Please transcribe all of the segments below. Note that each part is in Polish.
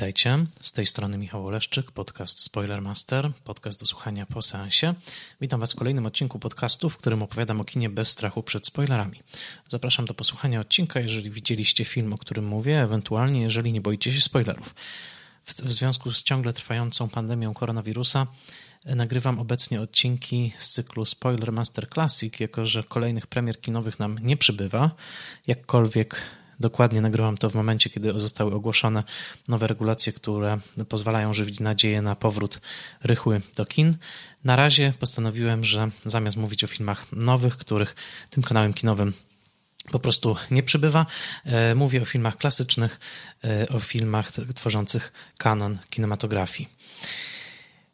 Witajcie, z tej strony Michał Oleszczyk, podcast Spoilermaster, podcast do słuchania po seansie. Witam Was w kolejnym odcinku podcastu, w którym opowiadam o kinie bez strachu przed spoilerami. Zapraszam do posłuchania odcinka, jeżeli widzieliście film, o którym mówię, ewentualnie jeżeli nie boicie się spoilerów. W, w związku z ciągle trwającą pandemią koronawirusa nagrywam obecnie odcinki z cyklu Spoilermaster Classic, jako że kolejnych premier kinowych nam nie przybywa, jakkolwiek Dokładnie nagrywam to w momencie, kiedy zostały ogłoszone nowe regulacje, które pozwalają żywić nadzieję na powrót rychły do kin. Na razie postanowiłem, że zamiast mówić o filmach nowych, których tym kanałem kinowym po prostu nie przybywa. E, mówię o filmach klasycznych, e, o filmach tworzących kanon kinematografii.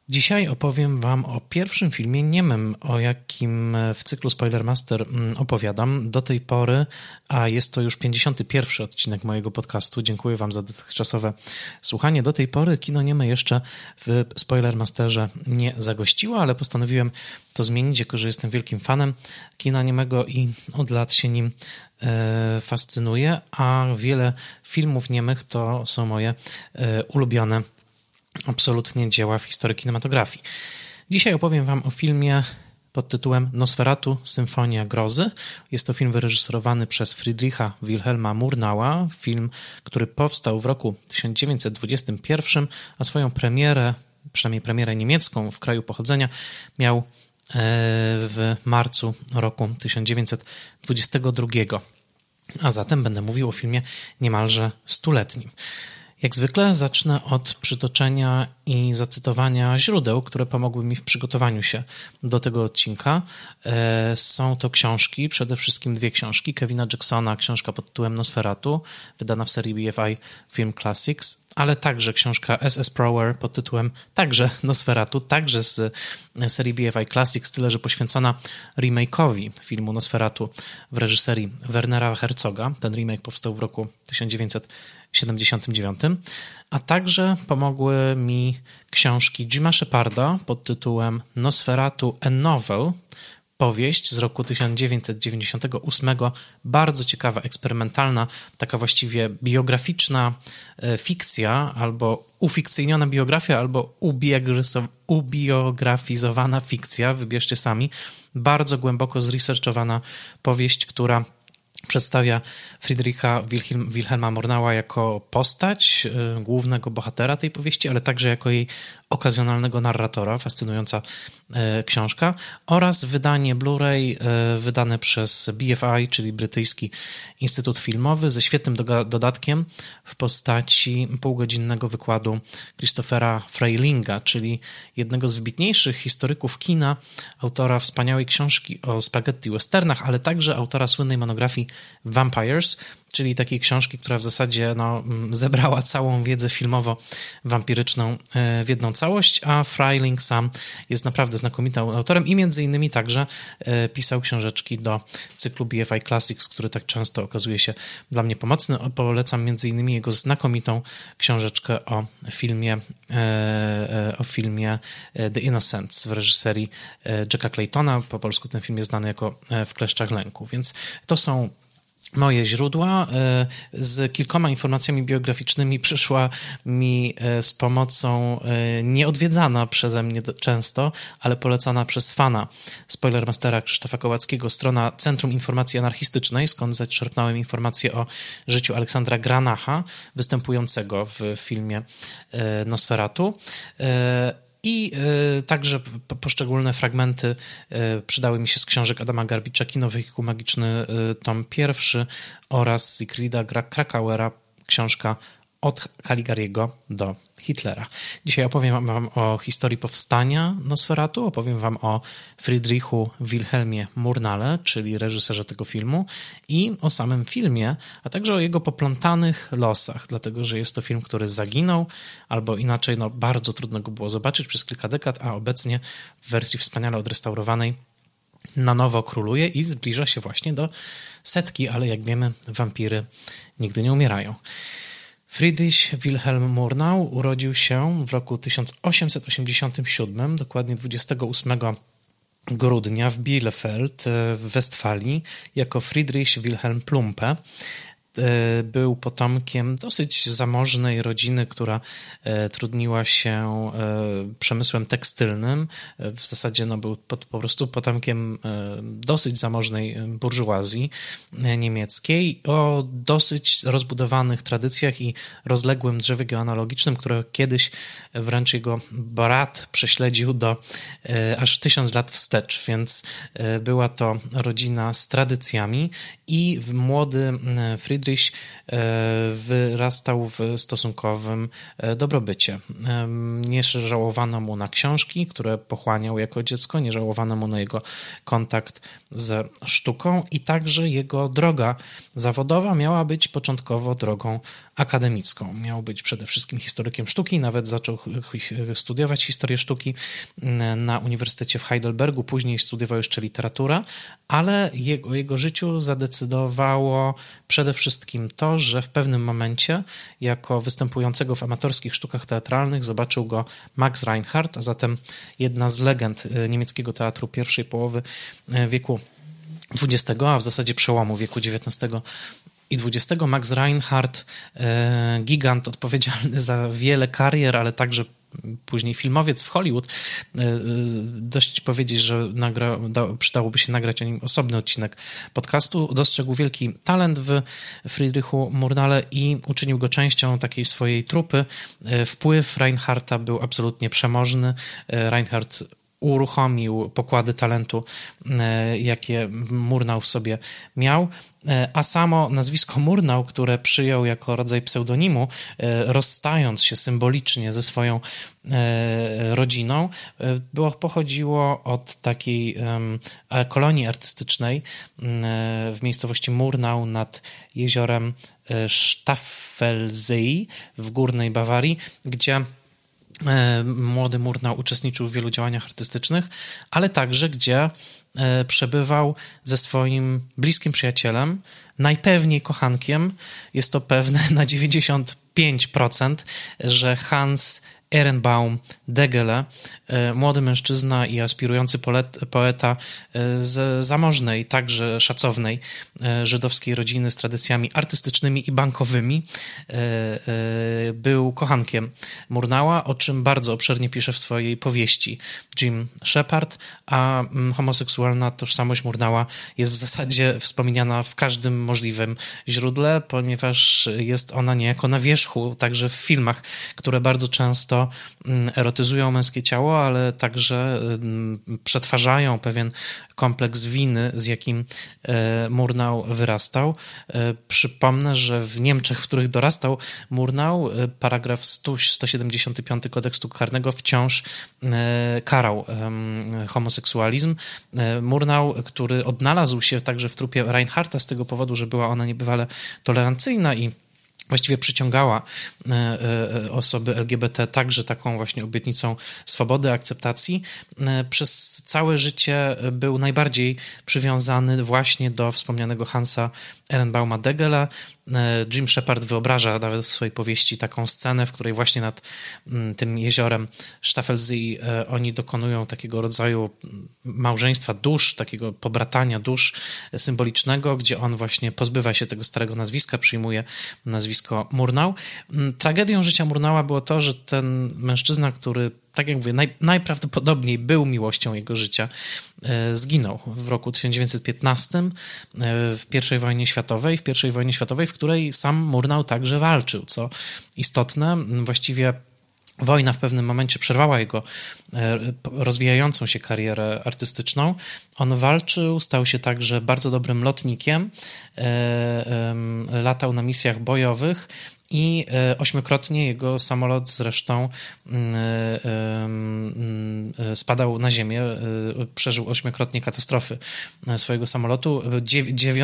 Dzisiaj opowiem Wam o pierwszym filmie niemym, o jakim w cyklu Spoilermaster mm, opowiadam do tej pory, a jest to już 51 odcinek mojego podcastu. Dziękuję Wam za dotychczasowe słuchanie. Do tej pory kino nieme jeszcze w Spoilermasterze nie zagościło, ale postanowiłem to zmienić, jako że jestem wielkim fanem kina niemego i od lat się nim e, fascynuję, a wiele filmów niemych to są moje e, ulubione absolutnie dzieła w historii kinematografii. Dzisiaj opowiem Wam o filmie pod tytułem Nosferatu Symfonia Grozy. Jest to film wyreżyserowany przez Friedricha Wilhelma Murnau'a, film, który powstał w roku 1921, a swoją premierę, przynajmniej premierę niemiecką w kraju pochodzenia, miał e, w marcu roku 1922. A zatem będę mówił o filmie niemalże stuletnim. Jak zwykle zacznę od przytoczenia i zacytowania źródeł, które pomogły mi w przygotowaniu się do tego odcinka. E, są to książki, przede wszystkim dwie książki. Kevina Jacksona, książka pod tytułem Nosferatu, wydana w serii BFI Film Classics, ale także książka S.S. Prower pod tytułem także Nosferatu, także z serii BFI Classics, tyle że poświęcona remake'owi filmu Nosferatu w reżyserii Wernera Herzoga. Ten remake powstał w roku 1900 79, a także pomogły mi książki Jima Sheparda pod tytułem Nosferatu a Novel, powieść z roku 1998, bardzo ciekawa, eksperymentalna, taka właściwie biograficzna e, fikcja, albo ufikcyjniona biografia, albo ubiografizowana fikcja, wybierzcie sami, bardzo głęboko zresearchowana powieść, która przedstawia Friedricha Wilhelm, Wilhelma Mornała jako postać y, głównego bohatera tej powieści, ale także jako jej okazjonalnego narratora, fascynująca e, książka, oraz wydanie Blu-ray e, wydane przez BFI, czyli Brytyjski Instytut Filmowy, ze świetnym dodatkiem w postaci półgodzinnego wykładu Christophera Freilinga, czyli jednego z wybitniejszych historyków kina, autora wspaniałej książki o spaghetti westernach, ale także autora słynnej monografii Vampires, czyli takiej książki, która w zasadzie no, mm, zebrała całą wiedzę filmowo-wampiryczną e, w jedną całość, a Freiling sam jest naprawdę znakomitym autorem i między innymi także e, pisał książeczki do cyklu BFI Classics, który tak często okazuje się dla mnie pomocny. Polecam między innymi jego znakomitą książeczkę o filmie, e, o filmie The Innocents w reżyserii Jacka Claytona. Po polsku ten film jest znany jako W kleszczach lęku, więc to są moje źródła. E, z kilkoma informacjami biograficznymi przyszła mi e, z pomocą e, nieodwiedzana przeze mnie często, ale polecana przez fana Spoilermastera Krzysztofa Kołackiego, strona Centrum Informacji Anarchistycznej, skąd zaczerpnąłem informacje o życiu Aleksandra Granacha, występującego w filmie Nosferatu. I y, także poszczególne fragmenty y, przydały mi się z książek Adama Garbiczaki, Nowy Hiku Magiczny, y, tom pierwszy oraz Siegfrieda Krakauera, książka od Caligariego do Hitlera. Dzisiaj opowiem Wam o historii powstania Nosferatu, opowiem Wam o Friedrichu Wilhelmie Murnale, czyli reżyserze tego filmu, i o samym filmie, a także o jego poplątanych losach, dlatego że jest to film, który zaginął, albo inaczej, no, bardzo trudno go było zobaczyć przez kilka dekad, a obecnie w wersji wspaniale odrestaurowanej na nowo króluje i zbliża się właśnie do setki, ale jak wiemy, wampiry nigdy nie umierają. Friedrich Wilhelm Murnau urodził się w roku 1887, dokładnie 28 grudnia w Bielefeld w Westfalii jako Friedrich Wilhelm Plumpe. Był potomkiem dosyć zamożnej rodziny, która trudniła się przemysłem tekstylnym. W zasadzie no, był po, po prostu potomkiem dosyć zamożnej burżuazji niemieckiej o dosyć rozbudowanych tradycjach i rozległym drzewie genealogicznym, które kiedyś wręcz jego brat prześledził do aż tysiąc lat wstecz, więc była to rodzina z tradycjami i młody Friedrich wyrastał w stosunkowym dobrobycie. Nie żałowano mu na książki, które pochłaniał jako dziecko, nie żałowano mu na jego kontakt z sztuką i także jego droga zawodowa miała być początkowo drogą akademicką. Miał być przede wszystkim historykiem sztuki, nawet zaczął studiować historię sztuki na Uniwersytecie w Heidelbergu, później studiował jeszcze literaturę, ale jego, jego życiu zadecydowało przede wszystkim to, że w pewnym momencie jako występującego w amatorskich sztukach teatralnych zobaczył go Max Reinhardt, a zatem jedna z legend e, niemieckiego teatru pierwszej połowy e, wieku XX, a w zasadzie przełomu wieku XIX i XX. Max Reinhardt, e, gigant odpowiedzialny za wiele karier, ale także później filmowiec w Hollywood. E, e, dość powiedzieć, że nagra, da, przydałoby się nagrać o nim osobny odcinek podcastu. Dostrzegł wielki talent w Friedrichu Murnale i uczynił go częścią takiej swojej trupy. Wpływ Reinhardta był absolutnie przemożny. Reinhardt uruchomił pokłady talentu, e, jakie Murnau w sobie miał, e, a samo nazwisko Murnau, które przyjął jako rodzaj pseudonimu, e, rozstając się symbolicznie ze swoją rodziną, było, pochodziło od takiej kolonii artystycznej w miejscowości Murnau nad jeziorem Staffelsee w górnej Bawarii, gdzie młody Murnau uczestniczył w wielu działaniach artystycznych, ale także gdzie e, przebywał ze swoim bliskim przyjacielem, najpewniej kochankiem. Jest to pewne na 95%, że Hans Ehrenbaum Degele, e, młody mężczyzna i aspirujący poeta e, z zamożnej, także szacownej e, żydowskiej rodziny z tradycjami artystycznymi i bankowymi, był kochankiem Murnała, o czym bardzo obszernie pisze w swojej powieści Jim Shepard, a mm, homoseksualna tożsamość Murnała jest w zasadzie wspomniana w każdym możliwym źródle, ponieważ jest ona niejako na wierzchu, także w filmach, które bardzo często Mm, erotyzują męskie ciało, ale także mm, przetwarzają pewien kompleks winy, z jakim e, Murnau wyrastał. E, przypomnę, że w Niemczech, w których dorastał Murnau, e, paragraf 100, 175 kodeksu karnego wciąż karał homoseksualizm. Murnau, który odnalazł się także w trupie Reinharta z tego powodu, że była ona niebywale tolerancyjna i właściwie przyciągała e, e, osoby LGBT także taką właśnie obietnicą swobody, akceptacji. E, przez całe życie był najbardziej przywiązany właśnie do wspomnianego Hansa Ehrenbauma Degela, Jim Shepard wyobraża nawet w swojej powieści taką scenę, w której właśnie nad mm, tym jeziorem Staffelsee oni dokonują takiego rodzaju małżeństwa dusz, takiego pobratania dusz symbolicznego, gdzie on właśnie pozbywa się tego starego nazwiska, przyjmuje nazwisko Murnau. Mm, tragedią życia Murnała było to, że ten mężczyzna, który tak jak mówię, naj, najprawdopodobniej był miłością jego życia, e, zginął w roku 1915 e, w I wojnie światowej, w I wojnie światowej, w której sam Murnau także walczył, co istotne, właściwie Wojna w pewnym momencie przerwała jego e, rozwijającą się karierę artystyczną. On walczył, stał się także bardzo dobrym lotnikiem, latał na misjach bojowych i e, ośmiokrotnie jego samolot zresztą mm, e, mm, e, spadał na ziemię, przeżył ośmiokrotnie katastrofy swojego samolotu.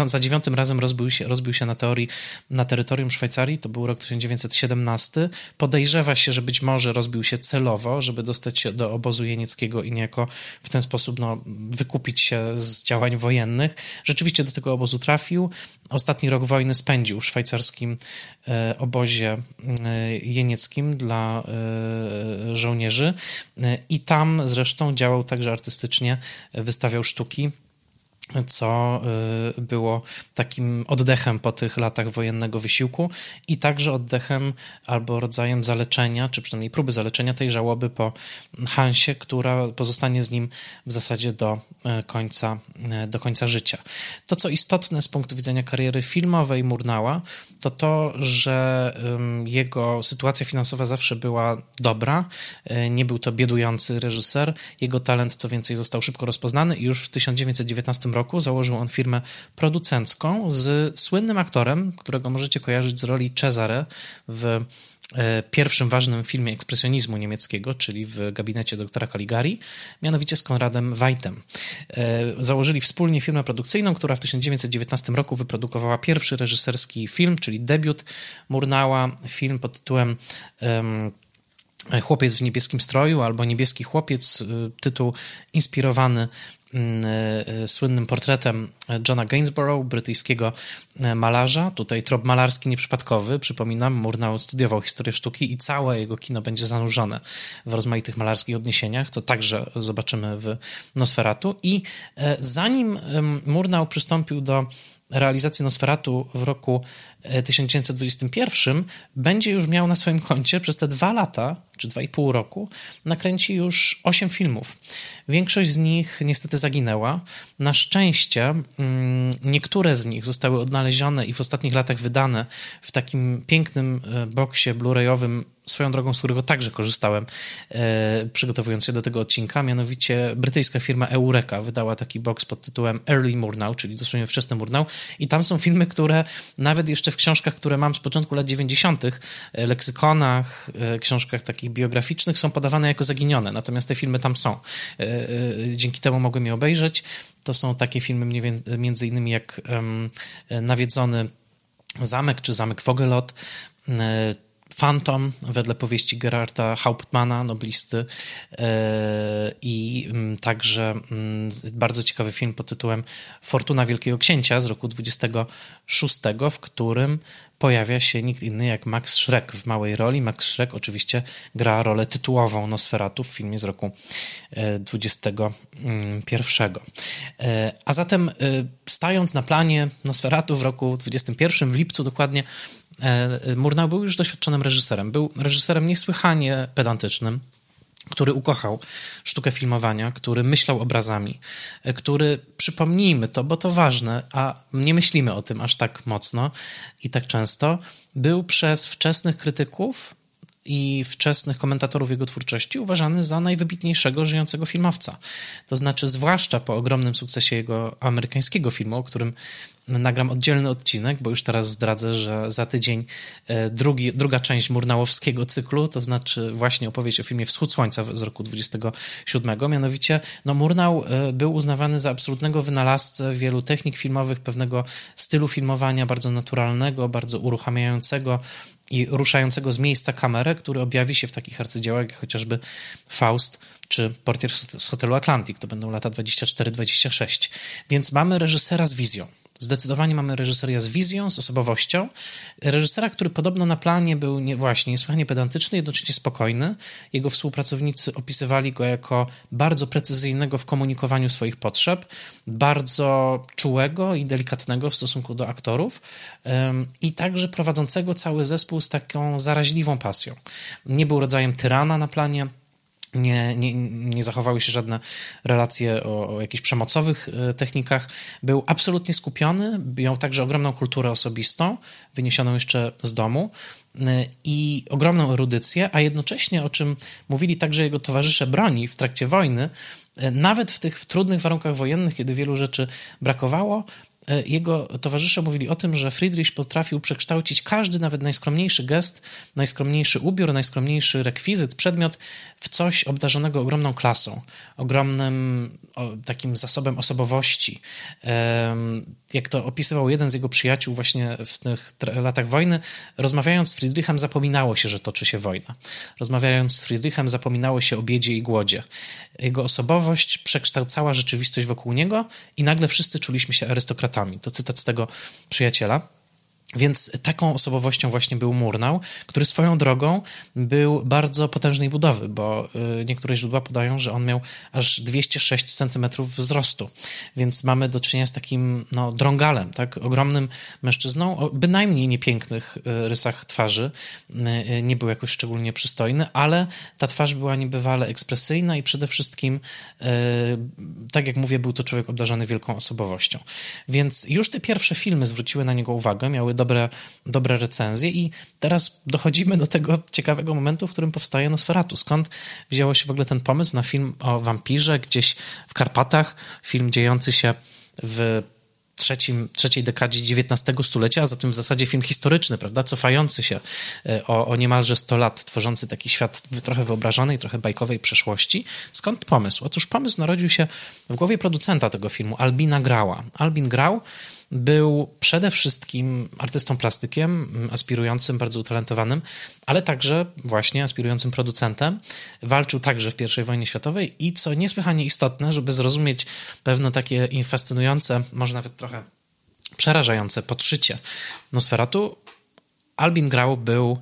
za dziewiątym razem rozbił się, rozbił się na teorii na terytorium Szwajcarii, to był rok 1917. Podejrzewa się, że być może rozbił się celowo, żeby dostać się do obozu jenieckiego i niejako w ten sposób no, wykupić się z działań wojennych. Rzeczywiście do tego obozu trafił. Ostatni rok wojny spędził w szwajcarskim obozie obozie e, jenieckim dla e, żołnierzy. I tam zresztą działał także artystycznie, wystawiał sztuki co y, było takim oddechem po tych latach wojennego wysiłku i także oddechem albo rodzajem zaleczenia, czy przynajmniej próby zaleczenia tej żałoby po Hansie, która pozostanie z nim w zasadzie do y, końca, y, do końca życia. To, co istotne z punktu widzenia kariery filmowej Murnała, to to, że jego sytuacja finansowa zawsze była dobra, nie był to biedujący reżyser, jego talent, co więcej, został szybko rozpoznany i już w 1919 roku założył on firmę producencką z słynnym aktorem, którego możecie kojarzyć z roli Cezare w e, pierwszym ważnym filmie ekspresjonizmu niemieckiego, czyli w gabinecie doktora Caligari, mianowicie z Konradem Weitem. E, założyli wspólnie firmę produkcyjną, która w 1919 roku wyprodukowała pierwszy reżyserski film, czyli debiut Murnała, film pod tytułem um, Chłopiec w niebieskim stroju albo Niebieski chłopiec, e, tytuł inspirowany Mm, e, e, słynnym portretem Johna Gainsborough, brytyjskiego malarza. Tutaj trop malarski nieprzypadkowy. Przypominam, Murnau studiował historię sztuki i całe jego kino będzie zanurzone w rozmaitych malarskich odniesieniach. To także zobaczymy w Nosferatu. I zanim Murnau przystąpił do realizacji Nosferatu w roku 1921 e, będzie już miał na swoim koncie przez te dwa lata, czy dwa i pół roku, nakręci już osiem filmów. Większość z nich niestety zaginęła. Na szczęście mm, niektóre z nich zostały odnalezione i w ostatnich latach wydane w takim pięknym e, boksie blu-rayowym swoją drogą, z którego także korzystałem, e, przygotowując się do tego odcinka. Mianowicie brytyjska firma Eureka wydała taki box pod tytułem Early Murnau, czyli dosłownie wczesny Murnau. I tam są filmy, które nawet jeszcze w książkach, które mam z początku lat 90., e, leksykonach, e, książkach takich biograficznych, są podawane jako zaginione. Natomiast te filmy tam są. E, e, dzięki temu mogłem je obejrzeć. To są takie filmy między innymi jak um, Nawiedzony Zamek czy Zamek Fogelot Phantom, wedle powieści Gerarda Hauptmana, noblisty, e, i mm, także mm, bardzo ciekawy film pod tytułem Fortuna Wielkiego Księcia z roku 26, w którym pojawia się nikt inny jak Max Schreck w małej roli. Max Schreck oczywiście gra rolę tytułową Nosferatu w filmie z roku 21. E, a zatem e, stając na planie Nosferatu w roku 21, w lipcu dokładnie, E, Murnau był już doświadczonym reżyserem. Był reżyserem niesłychanie pedantycznym, który ukochał sztukę filmowania, który myślał obrazami, e, który, przypomnijmy to, bo to ważne, a nie myślimy o tym aż tak mocno i tak często, był przez wczesnych krytyków i wczesnych komentatorów jego twórczości uważany za najwybitniejszego żyjącego filmowca. To znaczy, zwłaszcza po ogromnym sukcesie jego amerykańskiego filmu, o którym nagram oddzielny odcinek, bo już teraz zdradzę, że za tydzień e, drugi, druga część Murnałowskiego cyklu, to znaczy właśnie opowieść o filmie Wschód Słońca z roku 27. Mianowicie, no Murnał e, był uznawany za absolutnego wynalazcę wielu technik filmowych, pewnego stylu filmowania bardzo naturalnego, bardzo uruchamiającego i ruszającego z miejsca kamerę, który objawi się w takich arcydziełach jak chociażby Faust czy Portier z hotelu Atlantic. To będą lata 24-26. Więc mamy reżysera z wizją. Zdecydowanie mamy reżyseria z wizją, z osobowością. Reżysera, który podobno na planie był nie, właśnie niesłychanie pedantyczny, jednocześnie spokojny. Jego współpracownicy opisywali go jako bardzo precyzyjnego w komunikowaniu swoich potrzeb, bardzo czułego i delikatnego w stosunku do aktorów i także prowadzącego cały zespół z taką zaraźliwą pasją. Nie był rodzajem tyrana na planie, nie, nie, nie zachowały się żadne relacje o, o jakichś przemocowych e, technikach. Był absolutnie skupiony, miał także ogromną kulturę osobistą, wyniesioną jeszcze z domu e, i ogromną erudycję, a jednocześnie, o czym mówili także jego towarzysze broni w trakcie wojny, e, nawet w tych trudnych warunkach wojennych, kiedy wielu rzeczy brakowało, jego towarzysze mówili o tym, że Friedrich potrafił przekształcić każdy, nawet najskromniejszy gest, najskromniejszy ubiór, najskromniejszy rekwizyt, przedmiot w coś obdarzonego ogromną klasą, ogromnym takim zasobem osobowości. Jak to opisywał jeden z jego przyjaciół właśnie w tych latach wojny, rozmawiając z Friedrichem zapominało się, że toczy się wojna. Rozmawiając z Friedrichem zapominało się o biedzie i głodzie. Jego osobowość przekształcała rzeczywistość wokół niego i nagle wszyscy czuliśmy się arystokratami. To cytat z tego przyjaciela. Więc taką osobowością właśnie był Murnau, który swoją drogą był bardzo potężnej budowy, bo y, niektóre źródła podają, że on miał aż 206 cm wzrostu. Więc mamy do czynienia z takim no, drągalem, tak? ogromnym mężczyzną, o bynajmniej niepięknych y, rysach twarzy. Y, nie był jakoś szczególnie przystojny, ale ta twarz była niebywale ekspresyjna i przede wszystkim, tak jak mówię, był to człowiek obdarzony wielką osobowością. Więc już te pierwsze filmy zwróciły na niego uwagę, miały dobre, dobre recenzje i teraz dochodzimy do tego ciekawego momentu, w którym powstaje Nosferatu. Skąd wzięło się w ogóle ten pomysł na film o wampirze gdzieś w Karpatach, film dziejący się w trzecim, trzeciej dekadzie XIX stulecia, a zatem w zasadzie film historyczny, prawda, cofający się e, o, o niemalże 100 lat, tworzący taki świat trochę wyobrażonej, trochę bajkowej przeszłości. Skąd pomysł? Otóż pomysł narodził się w głowie producenta tego filmu, Albina Grała. Albin Grał był przede wszystkim artystą plastykiem, aspirującym, bardzo utalentowanym, ale także właśnie aspirującym producentem. Walczył także w I wojnie światowej i co niesłychanie istotne, żeby zrozumieć pewne takie fascynujące, może nawet trochę przerażające podszycie Nosferatu, Albin Grau był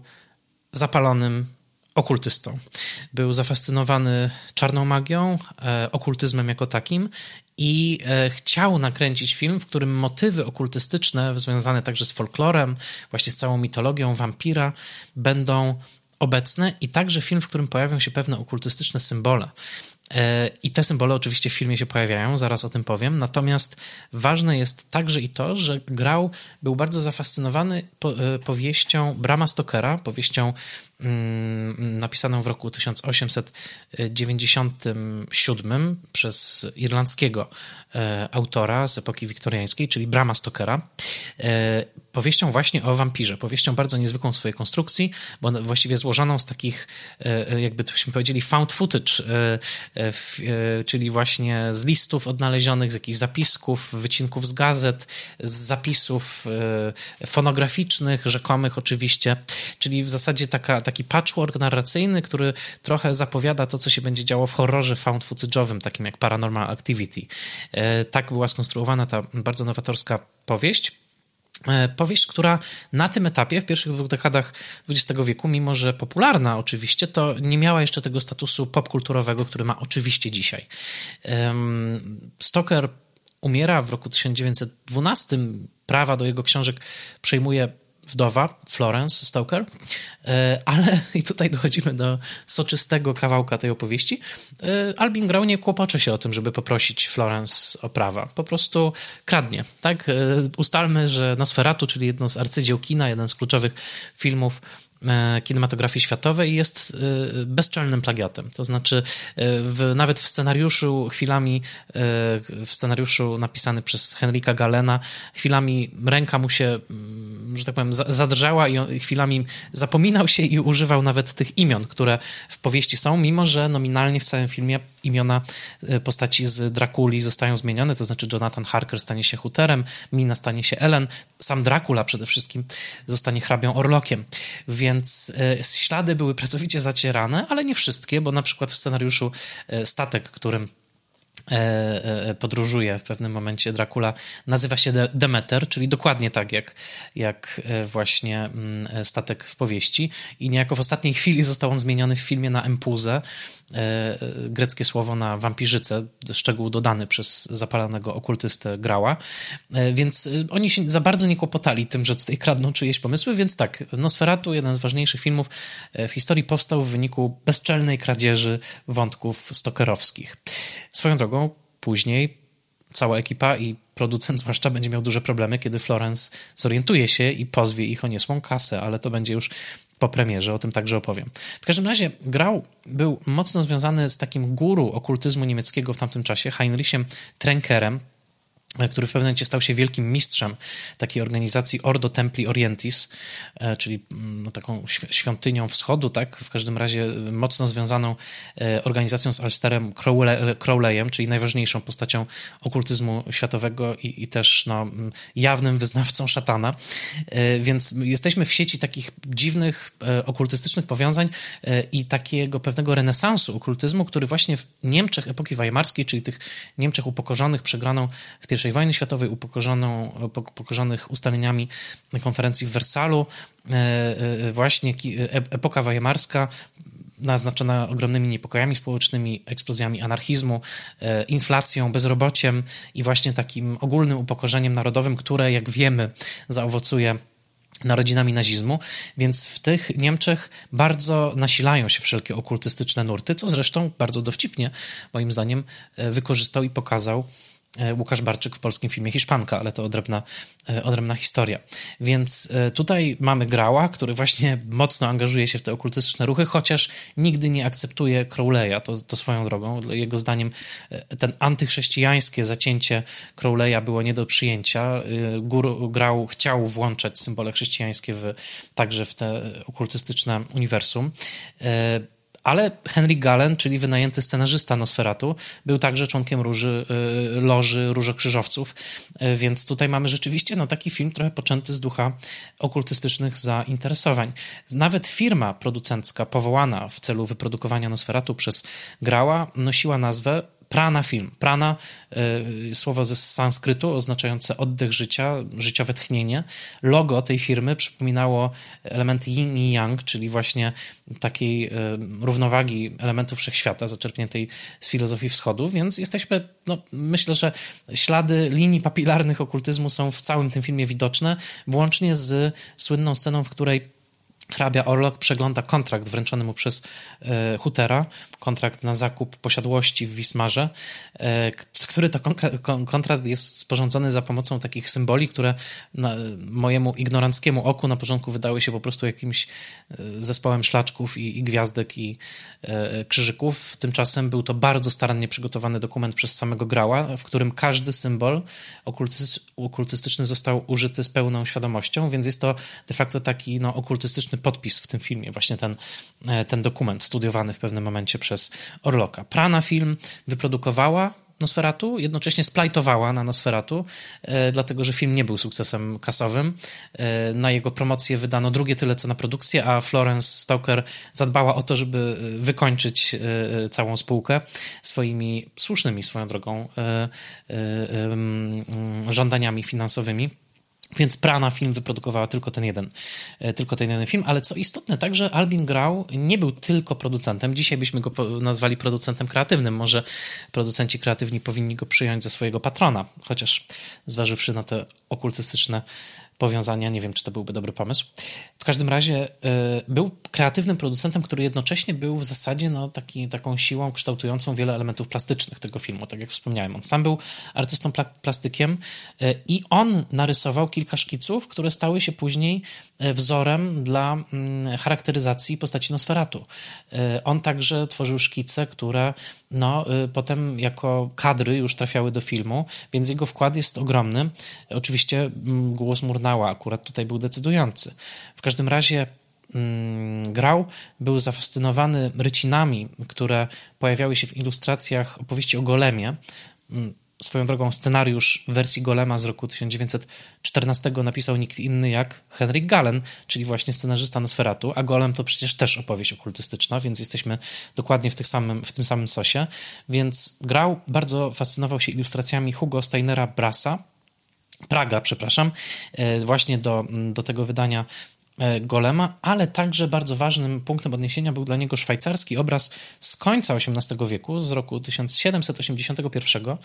zapalonym okultystą. Był zafascynowany czarną magią, e, okultyzmem jako takim i e, chciał nakręcić film, w którym motywy okultystyczne, związane także z folklorem, właśnie z całą mitologią wampira, będą obecne i także film, w którym pojawią się pewne okultystyczne symbole. E, I te symbole oczywiście w filmie się pojawiają, zaraz o tym powiem. Natomiast ważne jest także i to, że Grał był bardzo zafascynowany powieścią Brama Stokera, powieścią Mm, napisaną w roku 1897 przez irlandzkiego e, autora z epoki wiktoriańskiej, czyli Brama Stokera, e, powieścią właśnie o wampirze. Powieścią bardzo niezwykłą w swojej konstrukcji, bo właściwie złożoną z takich, e, jakby tośmy powiedzieli, found footage, czyli właśnie z listów odnalezionych, z jakichś zapisków, wycinków z gazet, z zapisów fonograficznych, rzekomych oczywiście, czyli w zasadzie taka taki patchwork narracyjny, który trochę zapowiada to, co się będzie działo w horrorze found footage'owym, takim jak Paranormal Activity. E, tak była skonstruowana ta bardzo nowatorska powieść. E, powieść, która na tym etapie, w pierwszych dwóch dekadach XX wieku, mimo że popularna oczywiście, to nie miała jeszcze tego statusu popkulturowego, który ma oczywiście dzisiaj. Stoker umiera w roku 1912. Prawa do jego książek przejmuje wdowa, Florence Stoker, e, ale i tutaj dochodzimy do soczystego kawałka tej opowieści. E, Albin Grau nie kłopocze się o tym, żeby poprosić Florence o prawa. Po prostu kradnie, tak? E, ustalmy, że Nosferatu, czyli jedno z arcydzieł kina, jeden z kluczowych filmów kinematografii światowej jest e, bezczelnym plagiatem. To znaczy, e, w, nawet w scenariuszu chwilami, w scenariuszu napisany przez Henryka Galena, chwilami ręka mu się, mm, że tak powiem, zadrżała i chwilami zapominał się i używał nawet tych imion, które w powieści są, mimo że nominalnie w całym filmie imiona postaci z Drakuli zostają zmienione, to znaczy Jonathan Harker stanie się Huterem, Mina stanie się Ellen, sam Dracula przede wszystkim zostanie hrabią Orlokiem. Więc e, ślady były pracowicie zacierane, ale nie wszystkie, bo na przykład w scenariuszu e, statek, którym E, e, podróżuje w pewnym momencie Dracula, nazywa się Demeter, czyli dokładnie tak jak, jak e, właśnie mm, statek w powieści. I niejako w ostatniej chwili został on zmieniony w filmie na Empuzę, greckie słowo na wampirzycę, szczegół dodany przez zapalonego okultystę Grała, więc oni się za bardzo nie kłopotali tym, że tutaj kradną czyjeś pomysły, więc tak, Nosferatu, jeden z ważniejszych filmów w historii, powstał w wyniku bezczelnej kradzieży wątków stokerowskich. Swoją drogą, później cała ekipa i producent zwłaszcza będzie miał duże problemy, kiedy Florence zorientuje się i pozwie ich o niesłą kasę, ale to będzie już po premierze, o tym także opowiem. W każdym razie Grau był mocno związany z takim guru okultyzmu niemieckiego w tamtym czasie, Heinrichem Trenkerem, który w pewnym momencie stał się wielkim mistrzem takiej organizacji Ordo Templi Orientis, e, czyli mm, no, taką świątynią wschodu, tak? w każdym razie mocno związaną e, organizacją z Alsterem Crowleyem, czyli najważniejszą postacią okultyzmu światowego i, i też no, jawnym wyznawcą szatana. Więc jesteśmy w sieci takich dziwnych okultystycznych powiązań i takiego pewnego renesansu okultyzmu, który właśnie w Niemczech epoki weimarskiej, czyli tych Niemczech upokorzonych przegraną w I wojny światowej, upokorzoną, upokorzonych ustaleniami konferencji w Wersalu. Właśnie epoka weimarska naznaczona ogromnymi niepokojami społecznymi, eksplozjami anarchizmu, inflacją, bezrobociem i właśnie takim ogólnym upokorzeniem narodowym, które, jak wiemy, zaowocuje narodzinami nazizmu, więc w tych Niemczech bardzo nasilają się wszelkie okultystyczne nurty, co zresztą bardzo dowcipnie, moim zdaniem, e, wykorzystał i pokazał E, Łukasz Barczyk w polskim filmie Hiszpanka, ale to odrębna, e, odrębna historia. Więc e, tutaj mamy Grała, który właśnie mocno angażuje się w te okultystyczne ruchy, chociaż nigdy nie akceptuje Crowleya, to, to swoją drogą. Jego zdaniem ten antychrześcijańskie zacięcie Crowleya było nie do przyjęcia. Grał chciał włączać symbole chrześcijańskie w, także w te okultystyczne uniwersum. Ale Henry Gallen, czyli wynajęty scenarzysta Nosferatu, był także członkiem róży, y, loży Różokrzyżowców, y, więc tutaj mamy rzeczywiście no, taki film trochę poczęty z ducha okultystycznych zainteresowań. Nawet firma producencka powołana w celu wyprodukowania Nosferatu przez Grała nosiła nazwę Prana film. Prana, y, słowo ze sanskrytu oznaczające oddech życia, życiowe tchnienie. Logo tej firmy przypominało elementy yin i yang, czyli właśnie takiej y, równowagi elementów wszechświata, zaczerpniętej z filozofii wschodu, więc jesteśmy, no, myślę, że ślady linii papilarnych okultyzmu są w całym tym filmie widoczne, włącznie z słynną sceną, w której Hrabia Orlok przegląda kontrakt wręczony mu przez e, Hutera, kontrakt na zakup posiadłości w Wismarze, e, który to kon kontrakt jest sporządzony za pomocą takich symboli, które na, mojemu ignoranckiemu oku na początku wydały się po prostu jakimś e, zespołem szlaczków i, i gwiazdek i e, krzyżyków. Tymczasem był to bardzo starannie przygotowany dokument przez samego Grała, w którym każdy symbol okultystyczny został użyty z pełną świadomością, więc jest to de facto taki no, okultystyczny podpis w tym filmie, właśnie ten, e, ten dokument studiowany w pewnym momencie przez Orloka. Prana film wyprodukowała Nosferatu, jednocześnie splajtowała na Nosferatu, e, dlatego że film nie był sukcesem kasowym. E, na jego promocję wydano drugie tyle co na produkcję, a Florence Stoker zadbała o to, żeby wykończyć całą spółkę swoimi słusznymi swoją drogą żądaniami finansowymi. Więc Prana film wyprodukowała tylko ten jeden, e, tylko ten jeden film, ale co istotne, także Albin Grau nie był tylko producentem. Dzisiaj byśmy go nazwali producentem kreatywnym. Może producenci kreatywni powinni go przyjąć za swojego patrona, chociaż zważywszy na te okultystyczne powiązania. Nie wiem, czy to byłby dobry pomysł. W każdym razie y, był kreatywnym producentem, który jednocześnie był w zasadzie no, taki, taką siłą kształtującą wiele elementów plastycznych tego filmu, tak jak wspomniałem. On sam był artystą pla plastykiem y, i on narysował kilka szkiców, które stały się później y, wzorem dla mm, charakteryzacji postaci Nosferatu. On także tworzył szkice, które no, potem jako kadry już trafiały do filmu, więc jego wkład jest ogromny. Oczywiście mm, głos Murnau akurat tutaj był decydujący. W każdym razie mm, grał, był zafascynowany rycinami, które pojawiały się w ilustracjach opowieści o Golemie. Mm, swoją drogą scenariusz wersji Golema z roku 1914 napisał nikt inny jak Henryk Gallen, czyli właśnie scenarzysta Nosferatu, a Golem to przecież też opowieść okultystyczna, więc jesteśmy dokładnie w, tych samym, w tym samym sosie. Więc grał, bardzo fascynował się ilustracjami Hugo Steinera Brasa, Praga, przepraszam, e, właśnie do, do tego wydania e, Golema, ale także bardzo ważnym punktem odniesienia był dla niego szwajcarski obraz z końca XVIII wieku, z roku 1781,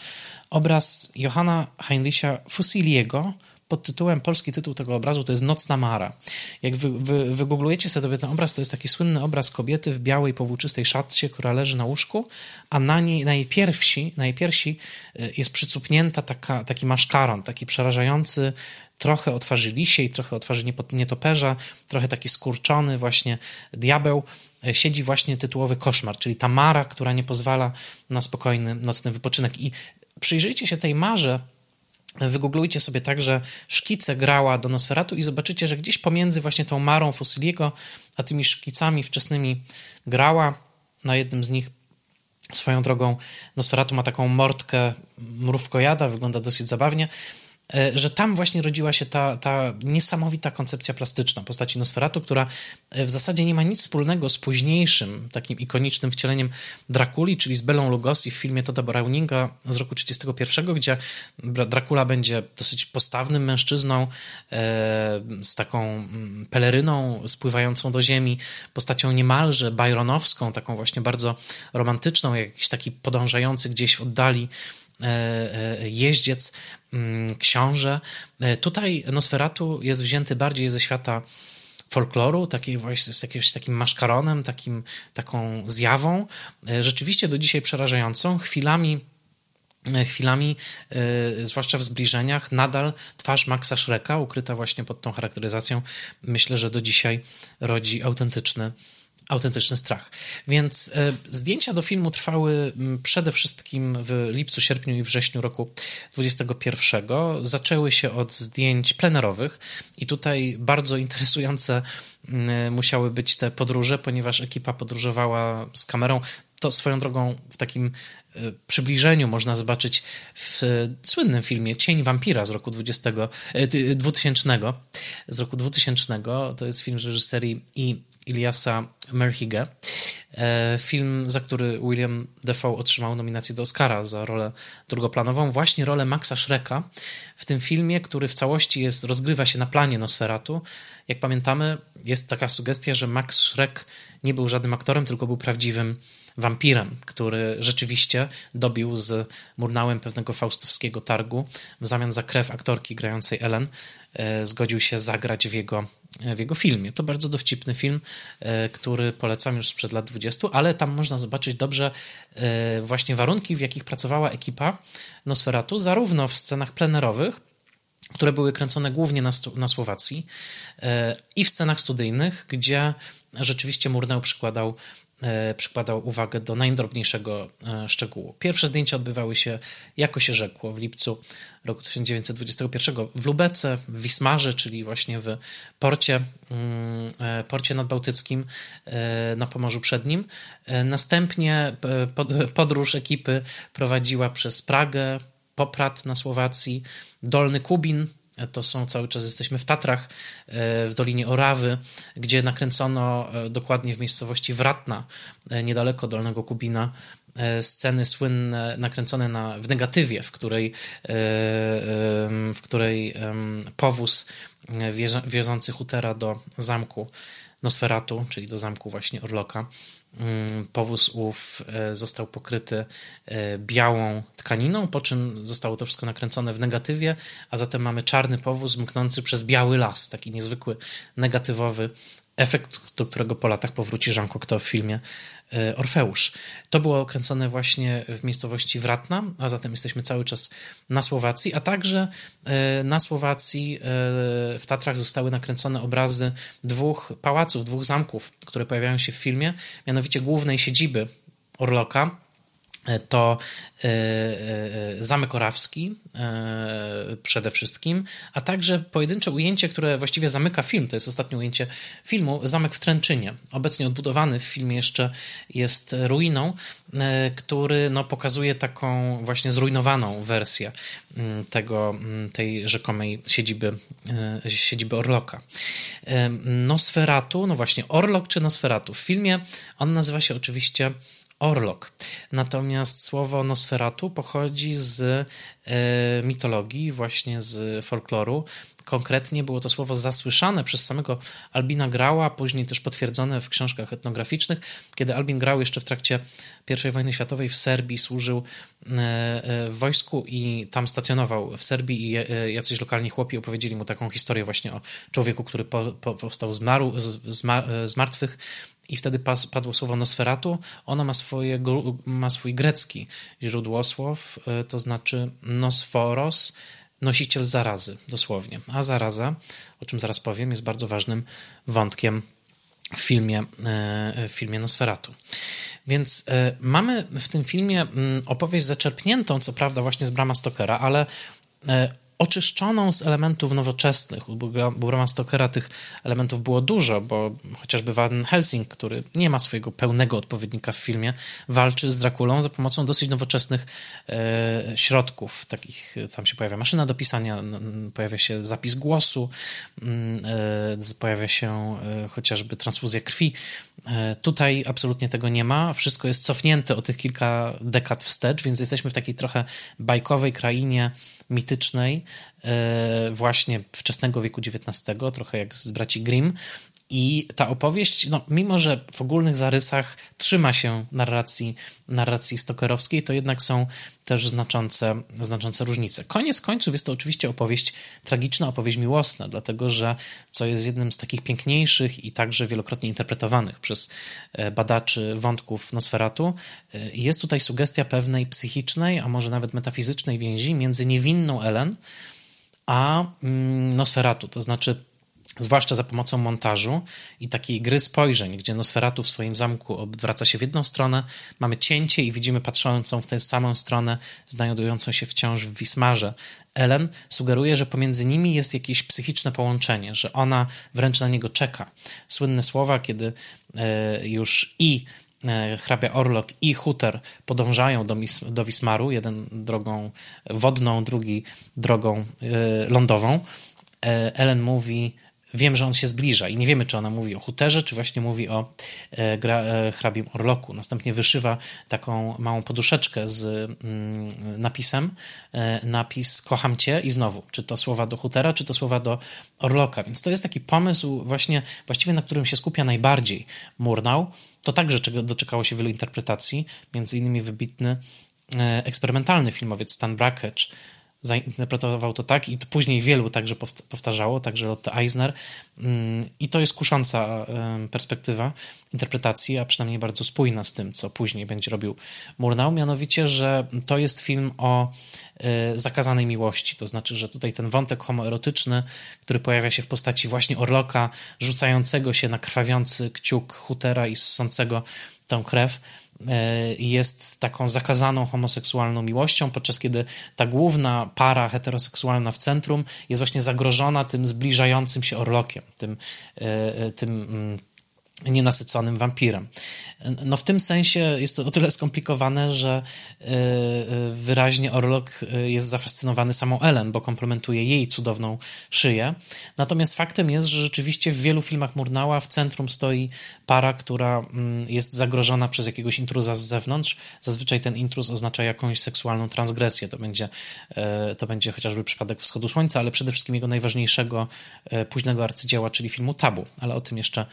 obraz Johanna Heinricha Fusiliego, pod tytułem, polski tytuł tego obrazu to jest Nocna Mara. Jak wy, wy, wygooglujecie sobie ten obraz, to jest taki słynny obraz kobiety w białej, powłóczystej szatcie, która leży na łóżku, a na niej, na jej piersi, e, jest przycupnięta taka, taki maszkaron, taki przerażający, trochę o twarzy lisiej, trochę o twarzy nietoperza, trochę taki skurczony właśnie diabeł, e, siedzi właśnie tytułowy koszmar, czyli ta mara, która nie pozwala na spokojny nocny wypoczynek. I przyjrzyjcie się tej marze Wygooglujcie sobie także szkice grała do Nosferatu i zobaczycie, że gdzieś pomiędzy właśnie tą Marą Fusiliego, a tymi szkicami wczesnymi grała, na jednym z nich swoją drogą Nosferatu ma taką mordkę mrówkojada, wygląda dosyć zabawnie. E, że tam właśnie rodziła się ta, ta niesamowita koncepcja plastyczna postaci Nosferatu, która e, w zasadzie nie ma nic wspólnego z późniejszym takim ikonicznym wcieleniem Drakuli, czyli z Belą Lugosi w filmie Toda Browninga z roku 1931, gdzie Dracula będzie dosyć postawnym mężczyzną e, z taką mm, peleryną spływającą do ziemi, postacią niemalże byronowską, taką właśnie bardzo romantyczną, jakiś taki podążający gdzieś w oddali jeździec Mm, książę. E, tutaj Nosferatu jest wzięty bardziej ze świata folkloru, takiej właśnie z jakimś takim maszkaronem, takim, taką zjawą, e, rzeczywiście do dzisiaj przerażającą, chwilami e, chwilami, zwłaszcza w zbliżeniach, nadal twarz Maxa Schrecka, ukryta właśnie pod tą charakteryzacją, myślę, że do dzisiaj rodzi autentyczny autentyczny strach. Więc e, zdjęcia do filmu trwały przede wszystkim w lipcu, sierpniu i wrześniu roku 2021. Zaczęły się od zdjęć plenerowych i tutaj bardzo interesujące musiały być te podróże, ponieważ ekipa podróżowała z kamerą. To swoją drogą w takim e, przybliżeniu można zobaczyć w słynnym filmie Cień wampira z roku 20, 2000, e, z roku 2000. To jest film reżyserii i Iliasa Merhige. Film, za który William Defoe otrzymał nominację do Oscara za rolę drugoplanową, właśnie rolę Maxa Schrecka w tym filmie, który w całości jest, rozgrywa się na planie Nosferatu. Jak pamiętamy, jest taka sugestia, że Max Schreck nie był żadnym aktorem, tylko był prawdziwym wampirem, który rzeczywiście dobił z Murnałem pewnego faustowskiego targu. W zamian za krew aktorki grającej Ellen zgodził się zagrać w jego, w jego filmie. To bardzo dowcipny film, e, który polecam już sprzed lat 20, ale tam można zobaczyć dobrze e, właśnie warunki, w jakich pracowała ekipa Nosferatu, zarówno w scenach plenerowych, które były kręcone głównie na, na Słowacji i w scenach studyjnych, gdzie rzeczywiście Murnau przykładał E, przykładał uwagę do najdrobniejszego e, szczegółu. Pierwsze zdjęcia odbywały się, jako się rzekło, w lipcu roku 1921 w Lubece, w Wismarze, czyli właśnie w porcie, mm, e, porcie nadbałtyckim na Pomorzu Przednim. Następnie podróż ekipy prowadziła przez Pragę, Poprad na Słowacji, Dolny Kubin to są cały czas, jesteśmy w Tatrach, e, w Dolinie Orawy, gdzie nakręcono e, dokładnie w miejscowości Wratna, e, niedaleko Dolnego Kubina, sceny słynne, nakręcone na, w negatywie, w której, w której powóz wiozący Hutera do zamku Nosferatu, czyli do zamku właśnie Orloka, powóz ów e, został pokryty e, białą tkaniną, po czym zostało to wszystko nakręcone w negatywie, a zatem mamy czarny powóz mknący przez biały las, taki niezwykły negatywowy efekt, do którego po latach powróci Jean Cocteau w filmie e, Orfeusz. To było kręcone właśnie w miejscowości Wratna, a zatem jesteśmy cały czas na Słowacji, a także na Słowacji w Tatrach zostały nakręcone obrazy dwóch pałaców, dwóch zamków, które pojawiają się w filmie, mianowicie głównej siedziby Orloka, to e, e, Zamek Orawski e, przede wszystkim, a także pojedyncze ujęcie, które właściwie zamyka film, to jest ostatnie ujęcie filmu, Zamek w Tręczynie. Obecnie odbudowany w filmie jeszcze jest ruiną, który no, pokazuje taką właśnie zrujnowaną wersję mm, tego, mm, tej rzekomej siedziby, siedziby Orloka. Nosferatu, no właśnie, Orlok czy Nosferatu? W filmie on nazywa się oczywiście Orlok. Natomiast słowo Nosferatu pochodzi z e, mitologii, właśnie z folkloru. Konkretnie było to słowo zasłyszane przez samego Albina Grała, później też potwierdzone w książkach etnograficznych, kiedy Albin Grał jeszcze w trakcie I wojny światowej w Serbii służył e, e, w wojsku i tam stacjonował w Serbii i jacyś lokalni chłopi opowiedzieli mu taką historię właśnie o człowieku, który po, po, powstał z, maru, z, z martwych i wtedy padło słowo Nosferatu. Ono ma, swoje, ma swój grecki źródłosłow, e, to znaczy Nosforos, nosiciel zarazy, dosłownie. A zaraza, o czym zaraz powiem, jest bardzo ważnym wątkiem w filmie, e, w filmie Nosferatu. Więc e, mamy w tym filmie mm, opowieść zaczerpniętą, co prawda, właśnie z Brama Stokera, ale oczyszczoną z elementów nowoczesnych. U Brama Stokera tych elementów było dużo, bo chociażby Van Helsing, który nie ma swojego pełnego odpowiednika w filmie, walczy z Drakulą za pomocą dosyć nowoczesnych e, środków. Takich, tam się pojawia maszyna do pisania, pojawia się zapis głosu, mm, e, pojawia się e, chociażby transfuzja krwi. E, tutaj absolutnie tego nie ma. Wszystko jest cofnięte o tych kilka dekad wstecz, więc jesteśmy w takiej trochę bajkowej krainie mitycznej, e, właśnie wczesnego wieku XIX, trochę jak z braci Grimm. I ta opowieść, no, mimo że w ogólnych zarysach trzyma się narracji, narracji stokerowskiej, to jednak są też znaczące, znaczące różnice. Koniec końców jest to oczywiście opowieść tragiczna, opowieść miłosna, dlatego że co jest jednym z takich piękniejszych i także wielokrotnie interpretowanych przez e, badaczy wątków Nosferatu, e, jest tutaj sugestia pewnej psychicznej, a może nawet metafizycznej więzi między niewinną Ellen a mm, Nosferatu, to znaczy zwłaszcza za pomocą montażu i takiej gry spojrzeń, gdzie Nosferatu w swoim zamku odwraca się w jedną stronę, mamy cięcie i widzimy patrzącą w tę samą stronę, znajdującą się wciąż w Wismarze. Ellen sugeruje, że pomiędzy nimi jest jakieś psychiczne połączenie, że ona wręcz na niego czeka. Słynne słowa, kiedy e, już i e, hrabia Orlok i Huter podążają do, do Wismaru, jeden drogą wodną, drugi drogą e, lądową. Ellen mówi, wiem, że on się zbliża i nie wiemy, czy ona mówi o Huterze, czy właśnie mówi o e, gra, e, hrabim Orloku. Następnie wyszywa taką małą poduszeczkę z mm, napisem, e, napis kocham cię i znowu, czy to słowa do Hutera, czy to słowa do Orloka. Więc to jest taki pomysł właśnie, właściwie na którym się skupia najbardziej Murnau. To także czego doczekało się wielu interpretacji, między innymi wybitny e, eksperymentalny filmowiec Stan Brakhage zainterpretował to tak i to później wielu także powtarzało, także Lotte Eisner. Mm, i to jest kusząca perspektywa interpretacji, a przynajmniej bardzo spójna z tym, co później będzie robił Murnau, mianowicie, że to jest film o e, zakazanej miłości, to znaczy, że tutaj ten wątek homoerotyczny, który pojawia się w postaci właśnie Orloka, rzucającego się na krwawiący kciuk Hutera i ssącego tą krew, jest taką zakazaną homoseksualną miłością, podczas kiedy ta główna para heteroseksualna w centrum jest właśnie zagrożona tym zbliżającym się orlokiem, tym, e, e, tym mm, nienasyconym wampirem. No w tym sensie jest to o tyle skomplikowane, że e, e, wyraźnie Orlok e, jest zafascynowany samą Ellen, bo komplementuje jej cudowną szyję. Natomiast faktem jest, że rzeczywiście w wielu filmach Murnała w centrum stoi para, która mm, jest zagrożona przez jakiegoś intruza z zewnątrz. Zazwyczaj ten intruz oznacza jakąś seksualną transgresję. To będzie, to będzie chociażby przypadek Wschodu Słońca, ale przede wszystkim jego najważniejszego późnego arcydzieła, czyli filmu Tabu, ale o tym jeszcze,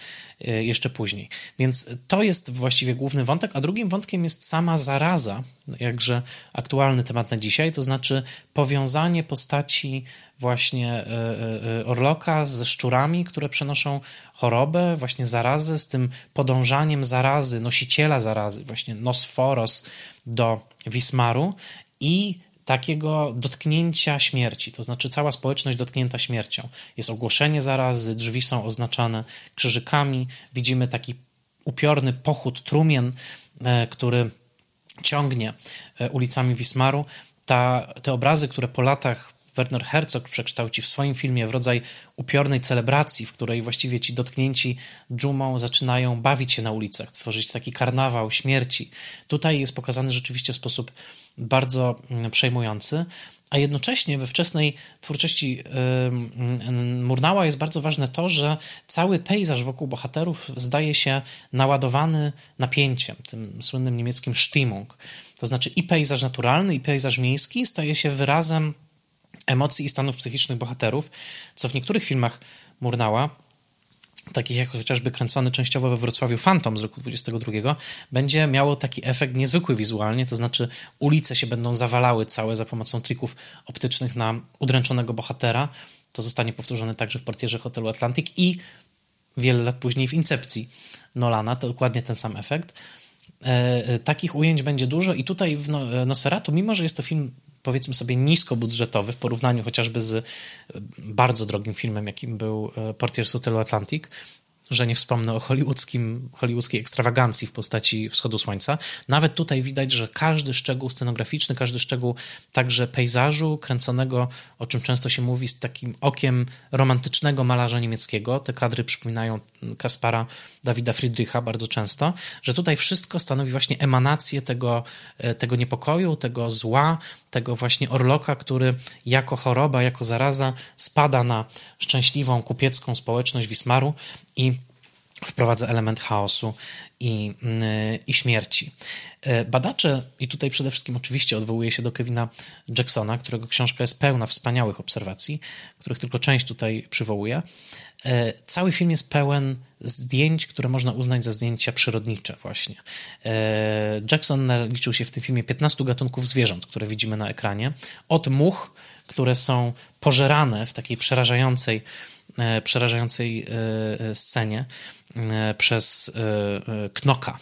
jeszcze później. Więc to jest właściwie główny wątek, a drugim wątkiem jest sama zaraza, jakże aktualny temat na dzisiaj, to znaczy powiązanie postaci właśnie e, e, e, Orloka ze szczurami, które przenoszą chorobę, właśnie zarazę, z tym podążaniem zarazy, nosiciela zarazy, właśnie Nosforos do Wismaru i takiego dotknięcia śmierci, to znaczy cała społeczność dotknięta śmiercią. Jest ogłoszenie zarazy, drzwi są oznaczane krzyżykami, widzimy taki upiorny pochód trumien, e, który ciągnie e, ulicami Wismaru. Ta, te obrazy, które po latach Werner Herzog przekształci w swoim filmie w rodzaj upiornej celebracji, w której właściwie ci dotknięci dżumą zaczynają bawić się na ulicach, tworzyć taki karnawał śmierci. Tutaj jest pokazany rzeczywiście w sposób bardzo mm, przejmujący, a jednocześnie we wczesnej twórczości Murnała jest bardzo ważne to, że cały pejzaż wokół bohaterów zdaje się naładowany napięciem, tym słynnym niemieckim Stimmung. To znaczy i pejzaż naturalny, i pejzaż miejski staje się wyrazem emocji i stanów psychicznych bohaterów, co w niektórych filmach Murnała takich jak chociażby kręcony częściowo we Wrocławiu Phantom z roku 22, będzie miało taki efekt niezwykły wizualnie, to znaczy ulice się będą zawalały całe za pomocą trików optycznych na udręczonego bohatera. To zostanie powtórzone także w portierze hotelu Atlantic i wiele lat później w Incepcji Nolana, to dokładnie ten sam efekt. E, e, takich ujęć będzie dużo i tutaj w no, Nosferatu, mimo że jest to film powiedzmy sobie niskobudżetowy w porównaniu chociażby z e, bardzo drogim filmem, jakim był Portier z Hotelu Atlantic, że nie wspomnę o hollywoodzkim, hollywoodzkiej ekstrawagancji w postaci wschodu słońca. Nawet tutaj widać, że każdy szczegół scenograficzny, każdy szczegół także pejzażu kręconego, o czym często się mówi, z takim okiem romantycznego malarza niemieckiego. Te kadry przypominają Kaspara Dawida Friedricha bardzo często, że tutaj wszystko stanowi właśnie emanację tego, e, tego niepokoju, tego zła, tego właśnie orloka, który jako choroba, jako zaraza spada na szczęśliwą kupiecką społeczność Wismaru i wprowadza element chaosu i, mm, i śmierci. E, badacze, i tutaj przede wszystkim oczywiście odwołuje się do Kevina Jacksona, którego książka jest pełna wspaniałych obserwacji, których tylko część tutaj przywołuje. E, cały film jest pełen zdjęć, które można uznać za zdjęcia przyrodnicze właśnie. E, Jackson liczył się w tym filmie 15 gatunków zwierząt, które widzimy na ekranie. Od much, które są pożerane w takiej przerażającej, przerażającej scenie, E, przez e, e, Knoka,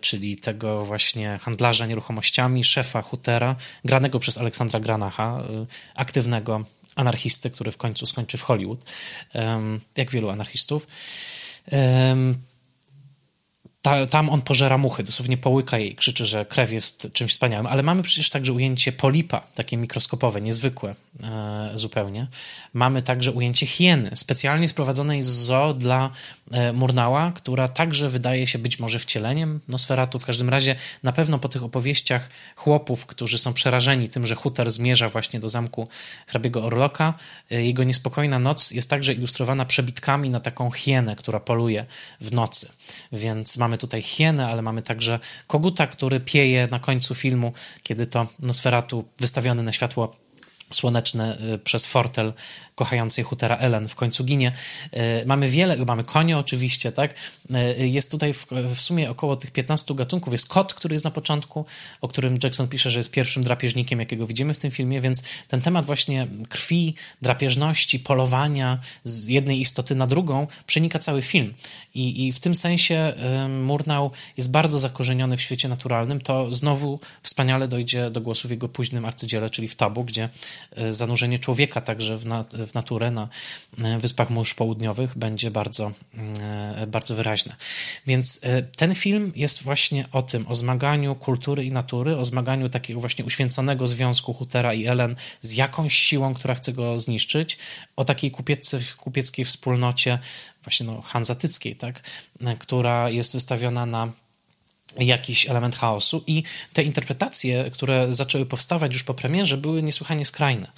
czyli tego właśnie handlarza nieruchomościami, szefa Hutera, granego przez Aleksandra Granacha, aktywnego anarchisty, który w końcu skończy w Hollywood, jak wielu anarchistów ta, tam on pożera muchy, dosłownie połyka jej, krzyczy, że krew jest czymś wspaniałym, ale mamy przecież także ujęcie polipa, takie mikroskopowe, niezwykłe e, zupełnie. Mamy także ujęcie hieny, specjalnie sprowadzonej z zoo dla e, Murnała, która także wydaje się być może wcieleniem Nosferatu. W każdym razie na pewno po tych opowieściach chłopów, którzy są przerażeni tym, że Huter zmierza właśnie do zamku hrabiego Orloka, e, jego niespokojna noc jest także ilustrowana przebitkami na taką hienę, która poluje w nocy. Więc mamy mamy tutaj hienę, ale mamy także koguta, który pieje na końcu filmu, kiedy to Nosferatu wystawiony na światło słoneczne y, przez fortel kochającej Hutera Ellen w końcu ginie. Y, mamy wiele, mamy konie oczywiście, tak? Y, jest tutaj w, w, sumie około tych 15 gatunków. Jest kot, który jest na początku, o którym Jackson pisze, że jest pierwszym drapieżnikiem, jakiego widzimy w tym filmie, więc ten temat właśnie krwi, drapieżności, polowania z jednej istoty na drugą przenika cały film. I, i w tym sensie Murnau jest bardzo zakorzeniony w świecie naturalnym. To znowu wspaniale dojdzie do głosu w jego późnym arcydziele, czyli w Tabu, gdzie E, zanurzenie człowieka także w, nat w naturę na e, Wyspach Mórz Południowych będzie bardzo, e, bardzo wyraźne. Więc ten film jest właśnie o tym, o zmaganiu kultury i natury, o zmaganiu takiego właśnie uświęconego związku Hutera i Ellen z jakąś siłą, która chce go zniszczyć, o takiej kupieckiej, kupieckiej wspólnocie, właśnie no, hanzatyckiej, tak, która jest wystawiona na jakiś element chaosu i te interpretacje, które zaczęły powstawać już po premierze, były niesłychanie skrajne.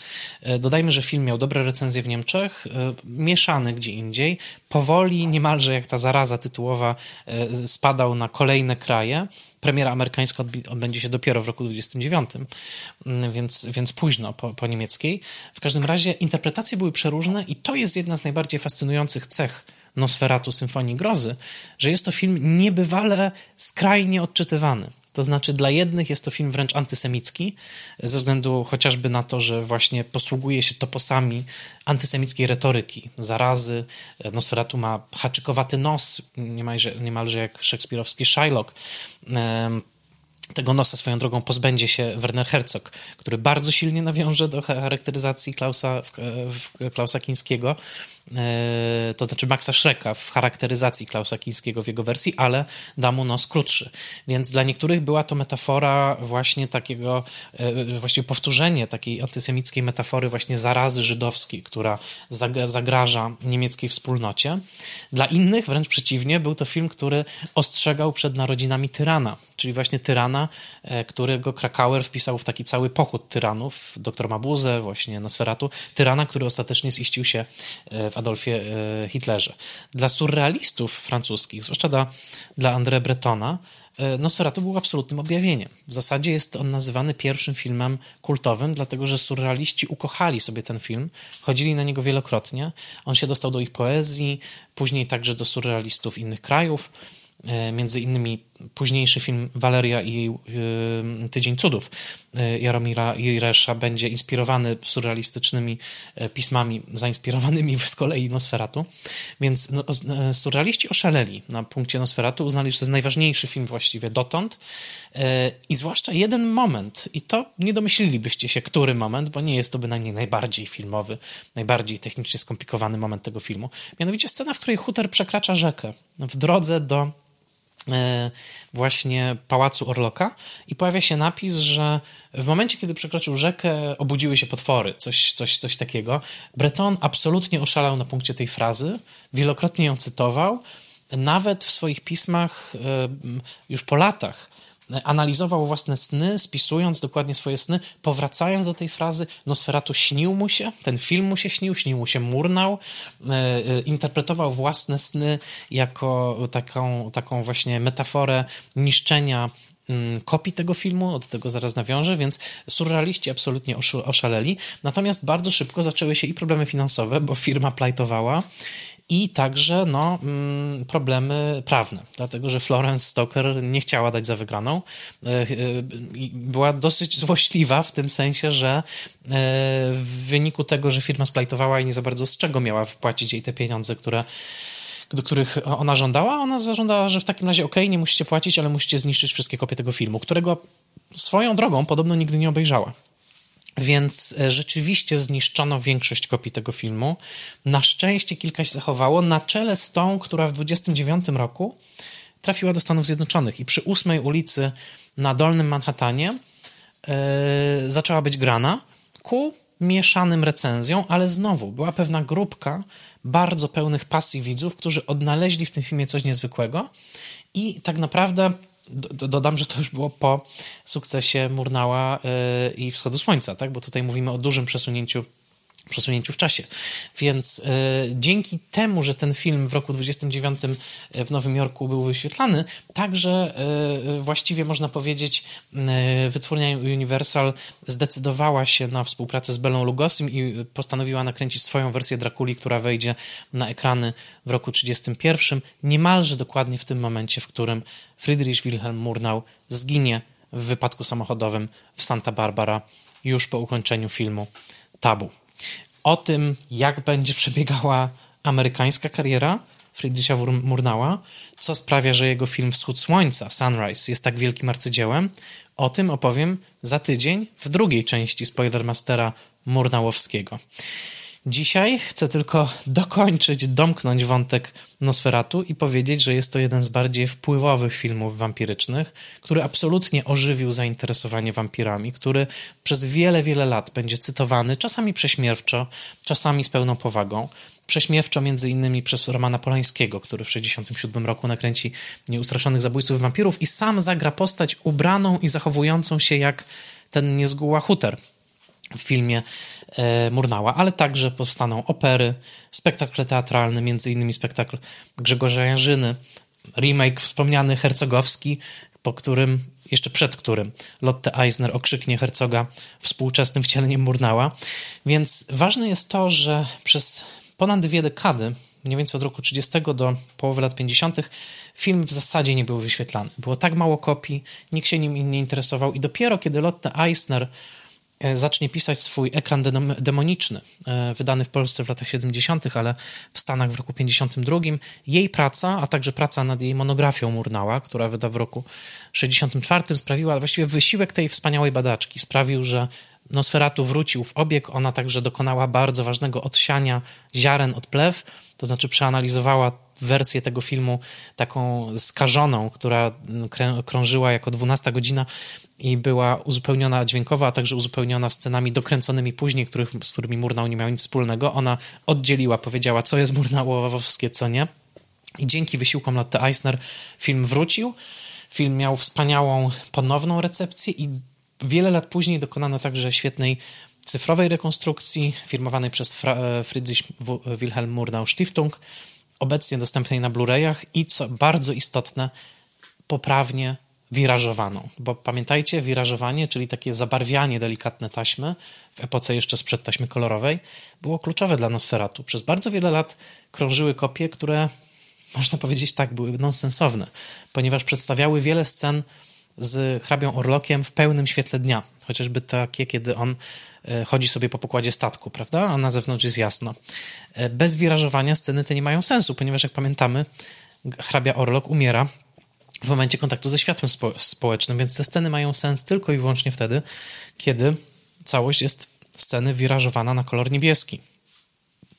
E, dodajmy, że film miał dobre recenzje w Niemczech, e, mieszany gdzie indziej, powoli, niemalże jak ta zaraza tytułowa, e, spadał na kolejne kraje. Premiera amerykańska odbędzie się dopiero w roku 29, mm, więc, więc późno po, po niemieckiej. W każdym razie interpretacje były przeróżne i to jest jedna z najbardziej fascynujących cech Nosferatu Symfonii Grozy, że jest to film niebywale skrajnie odczytywany. To znaczy, dla jednych jest to film wręcz antysemicki, ze względu chociażby na to, że właśnie posługuje się toposami antysemickiej retoryki, zarazy. Nosferatu ma haczykowaty nos, niemalże, niemalże jak szekspirowski Shylock. Tego nosa swoją drogą pozbędzie się Werner Herzog, który bardzo silnie nawiąże do charakteryzacji Klausa, Klausa Kińskiego E, to znaczy Maxa Schrecka w charakteryzacji Klausa Kińskiego w jego wersji, ale da mu nos krótszy. Więc dla niektórych była to metafora właśnie takiego, e, właściwie powtórzenie takiej antysemickiej metafory właśnie zarazy żydowskiej, która zagraża niemieckiej wspólnocie. Dla innych wręcz przeciwnie, był to film, który ostrzegał przed narodzinami tyrana, czyli właśnie tyrana, e, którego Krakauer wpisał w taki cały pochód tyranów, doktor Mabuse, właśnie Nosferatu, tyrana, który ostatecznie ziścił się w Adolfie e, Hitlerze. Dla surrealistów francuskich, zwłaszcza dla, dla André Bretona, e, Nosferatu był absolutnym objawieniem. W zasadzie jest on nazywany pierwszym filmem kultowym, dlatego że surrealiści ukochali sobie ten film, chodzili na niego wielokrotnie. On się dostał do ich poezji, później także do surrealistów innych krajów. E, między innymi późniejszy film Waleria i jej y, Tydzień Cudów y, Jaromira Iresza będzie inspirowany surrealistycznymi y, pismami zainspirowanymi z kolei Nosferatu. Więc no, surrealiści oszaleli na punkcie Nosferatu, uznali, że to jest najważniejszy film właściwie dotąd i zwłaszcza jeden moment, i to nie domyślilibyście się, który moment, bo nie jest to bynajmniej najbardziej filmowy, najbardziej technicznie skomplikowany moment tego filmu. Mianowicie scena, w której Huter przekracza rzekę w drodze do E, właśnie pałacu Orloka i pojawia się napis, że w momencie, kiedy przekroczył rzekę, obudziły się potwory, coś, coś, coś takiego. Breton absolutnie oszalał na punkcie tej frazy, wielokrotnie ją cytował, nawet w swoich pismach e, już po latach analizował własne sny, spisując dokładnie swoje sny, powracając do tej frazy, Nosferatu śnił mu się, ten film mu się śnił, śnił mu się Murnał, e, e, interpretował własne sny jako taką, taką właśnie metaforę niszczenia mm, kopii tego filmu, od tego zaraz nawiążę, więc surrealiści absolutnie oszaleli. Natomiast bardzo szybko zaczęły się i problemy finansowe, bo firma plajtowała i także no, mm, problemy prawne, dlatego że Florence Stoker nie chciała dać za wygraną. E, e, była dosyć złośliwa w tym sensie, że e, w wyniku tego, że firma splajtowała i nie za bardzo z czego miała wpłacić jej te pieniądze, które do których ona żądała, ona zażądała, że w takim razie ok, nie musicie płacić, ale musicie zniszczyć wszystkie kopie tego filmu, którego swoją drogą podobno nigdy nie obejrzała. Więc e, rzeczywiście zniszczono większość kopii tego filmu. Na szczęście kilka się zachowało, na czele z tą, która w 29 roku trafiła do Stanów Zjednoczonych i przy ósmej ulicy na Dolnym Manhattanie yy, zaczęła być grana ku mieszanym recenzjom, ale znowu była pewna grupka bardzo pełnych pasji widzów, którzy odnaleźli w tym filmie coś niezwykłego i tak naprawdę dodam, że to już było po sukcesie Murnała y, i Wschodu Słońca, tak? bo tutaj mówimy o dużym przesunięciu przesunięciu w czasie. Więc y, dzięki temu, że ten film w roku 29 w Nowym Jorku był wyświetlany, także y, właściwie można powiedzieć wytwórnia Universal zdecydowała się na współpracę z Belą Lugosem i postanowiła nakręcić swoją wersję Drakuli, która wejdzie na ekrany w roku 31, niemalże dokładnie w tym momencie, w którym Friedrich Wilhelm Murnau zginie w wypadku samochodowym w Santa Barbara już po ukończeniu filmu Tabu. O tym, jak będzie przebiegała amerykańska kariera Friedricha Murnała, co sprawia, że jego film Wschód Słońca, Sunrise, jest tak wielkim arcydziełem, o tym opowiem za tydzień w drugiej części Spoilermastera Murnałowskiego. Dzisiaj chcę tylko dokończyć, domknąć wątek Nosferatu i powiedzieć, że jest to jeden z bardziej wpływowych filmów wampirycznych, który absolutnie ożywił zainteresowanie wampirami, który przez wiele, wiele lat będzie cytowany, czasami prześmierwczo, czasami z pełną powagą. Prześmiewczo między innymi przez Romana Polańskiego, który w 1967 roku nakręci Nieustraszonych Zabójców Wampirów i sam zagra postać ubraną i zachowującą się jak ten niezguła huter w filmie Murnała, ale także powstaną opery, spektakle teatralne, innymi spektakl Grzegorza Jarzyny, remake wspomniany hercogowski, po którym, jeszcze przed którym Lotte Eisner okrzyknie hercoga współczesnym wcieleniem Murnała. Więc ważne jest to, że przez ponad dwie dekady, mniej więcej od roku 30 do połowy lat 50., film w zasadzie nie był wyświetlany. Było tak mało kopii, nikt się nim nie interesował i dopiero kiedy Lotte Eisner E, zacznie pisać swój ekran demoniczny, e, wydany w Polsce w latach 70., ale w Stanach w roku 52. Jej praca, a także praca nad jej monografią Murnała, która wyda w roku 64, sprawiła, właściwie wysiłek tej wspaniałej badaczki sprawił, że Nosferatu wrócił w obieg. Ona także dokonała bardzo ważnego odsiania ziaren od plew, to znaczy przeanalizowała wersję tego filmu taką skażoną, która krążyła jako 12 godzina i była uzupełniona dźwiękowo, a także uzupełniona scenami dokręconymi później, których, z którymi Murnau nie miał nic wspólnego. Ona oddzieliła, powiedziała, co jest Murnałowskie, co nie. I dzięki wysiłkom Lotte Eisner film wrócił. Film miał wspaniałą ponowną recepcję i wiele lat później dokonano także świetnej cyfrowej rekonstrukcji firmowanej przez Friedrich Wilhelm Murnau Stiftung, obecnie dostępnej na Blu-rayach i co bardzo istotne, poprawnie wirażowaną. Bo pamiętajcie, wirażowanie, czyli takie zabarwianie delikatne taśmy w epoce jeszcze sprzed taśmy kolorowej, było kluczowe dla Nosferatu. Przez bardzo wiele lat krążyły kopie, które można powiedzieć tak, były nonsensowne, ponieważ przedstawiały wiele scen z hrabią Orlokiem w pełnym świetle dnia, chociażby takie, kiedy on e, chodzi sobie po pokładzie statku, prawda? A na zewnątrz jest jasno. E, bez wirażowania sceny te nie mają sensu, ponieważ jak pamiętamy, hrabia Orlok umiera w momencie kontaktu ze światłem spo społecznym, więc te sceny mają sens tylko i wyłącznie wtedy, kiedy całość jest sceny wirażowana na kolor niebieski.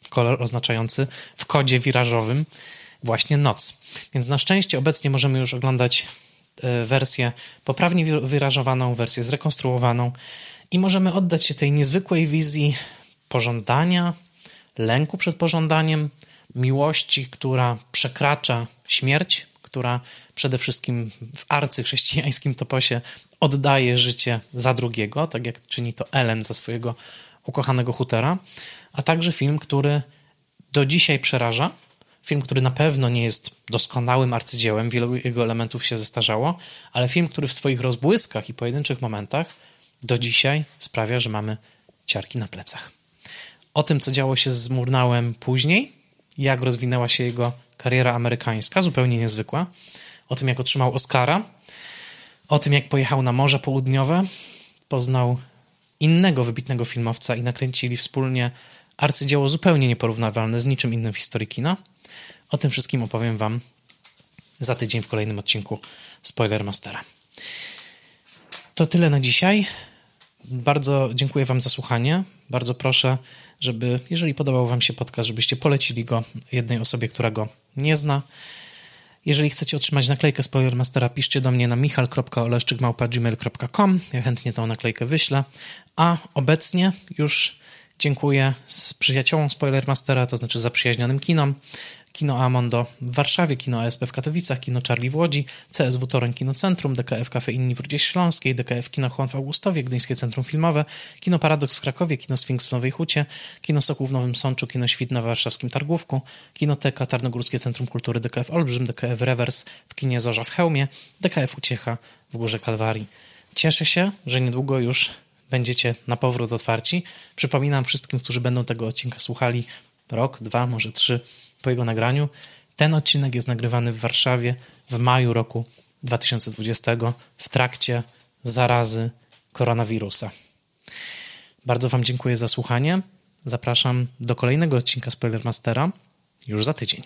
Kolor oznaczający w kodzie wirażowym właśnie noc. Więc na szczęście obecnie możemy już oglądać wersję poprawnie wirażowaną, wersję zrekonstruowaną i możemy oddać się tej niezwykłej wizji pożądania, lęku przed pożądaniem, miłości, która przekracza śmierć, która przede wszystkim w arcychrześcijańskim toposie oddaje życie za drugiego, tak jak czyni to Ellen za swojego ukochanego Hootera, a także film, który do dzisiaj przeraża, film, który na pewno nie jest doskonałym arcydziełem, wielu jego elementów się zestarzało, ale film, który w swoich rozbłyskach i pojedynczych momentach do dzisiaj sprawia, że mamy ciarki na plecach. O tym, co działo się z Murnałem później, jak rozwinęła się jego kariera amerykańska, zupełnie niezwykła, o tym, jak otrzymał Oscara, o tym, jak pojechał na Morze Południowe, poznał innego wybitnego filmowca i nakręcili wspólnie arcydzieło zupełnie nieporównywalne z niczym innym w historii kina. O tym wszystkim opowiem Wam za tydzień w kolejnym odcinku Spoilermastera. To tyle na dzisiaj. Bardzo dziękuję Wam za słuchanie. Bardzo proszę, żeby, jeżeli podobał Wam się podcast, żebyście polecili go jednej osobie, która go nie zna. Jeżeli chcecie otrzymać naklejkę Spoilermastera, piszcie do mnie na michal.oleszczykmałpa.gmail.com. Ja chętnie tą naklejkę wyślę. A obecnie już dziękuję z przyjaciołom Spoilermastera, to znaczy zaprzyjaźnionym kinom, Kino Amondo w Warszawie, Kino ASP w Katowicach, Kino Charlie w Łodzi, CSW Toruń Kino Centrum, DKF Cafe Inni w Rudzie Śląskiej, DKF Kino Chłon w Augustowie, Gdyńskie Centrum Filmowe, Kino Paradoks w Krakowie, Kino Sfinks w Nowej Hucie, Kino Sokół w Nowym Sączu, Kino Świt na warszawskim Targówku, Kinoteka Tarnogórskie Centrum Kultury DKF Olbrzym, DKF Rewers w Kinie Zorza w Chełmie, DKF Uciecha w Górze Kalwarii. Cieszę się, że niedługo już będziecie na powrót otwarci. Przypominam wszystkim, którzy będą tego odcinka słuchali rok, dwa, może trzy po jego nagraniu. Ten odcinek jest nagrywany w Warszawie w maju roku 2020 w trakcie zarazy koronawirusa. Bardzo Wam dziękuję za słuchanie. Zapraszam do kolejnego odcinka Spoilermastera już za tydzień.